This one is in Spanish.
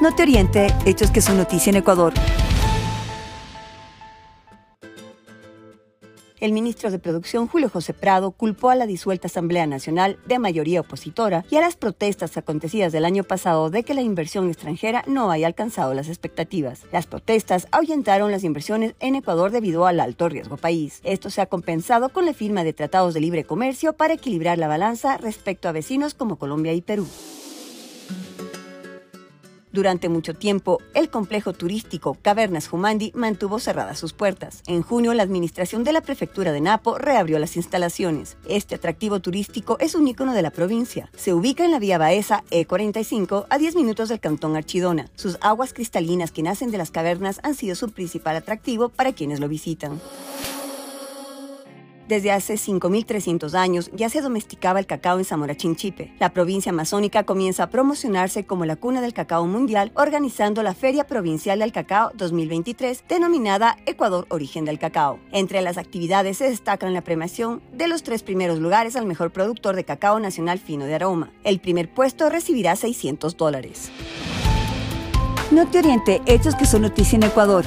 No te oriente, hechos que son noticia en Ecuador. El ministro de Producción, Julio José Prado, culpó a la disuelta Asamblea Nacional de mayoría opositora y a las protestas acontecidas del año pasado de que la inversión extranjera no haya alcanzado las expectativas. Las protestas ahuyentaron las inversiones en Ecuador debido al alto riesgo país. Esto se ha compensado con la firma de tratados de libre comercio para equilibrar la balanza respecto a vecinos como Colombia y Perú. Durante mucho tiempo, el complejo turístico Cavernas Humandi mantuvo cerradas sus puertas. En junio, la administración de la prefectura de Napo reabrió las instalaciones. Este atractivo turístico es un ícono de la provincia. Se ubica en la vía Baeza E45 a 10 minutos del cantón Archidona. Sus aguas cristalinas que nacen de las cavernas han sido su principal atractivo para quienes lo visitan. Desde hace 5.300 años ya se domesticaba el cacao en Zamora Chinchipe. La provincia amazónica comienza a promocionarse como la cuna del cacao mundial, organizando la Feria Provincial del Cacao 2023, denominada Ecuador Origen del Cacao. Entre las actividades se destacan la premiación de los tres primeros lugares al mejor productor de cacao nacional fino de aroma. El primer puesto recibirá 600 dólares. No te oriente, hechos que son noticia en Ecuador.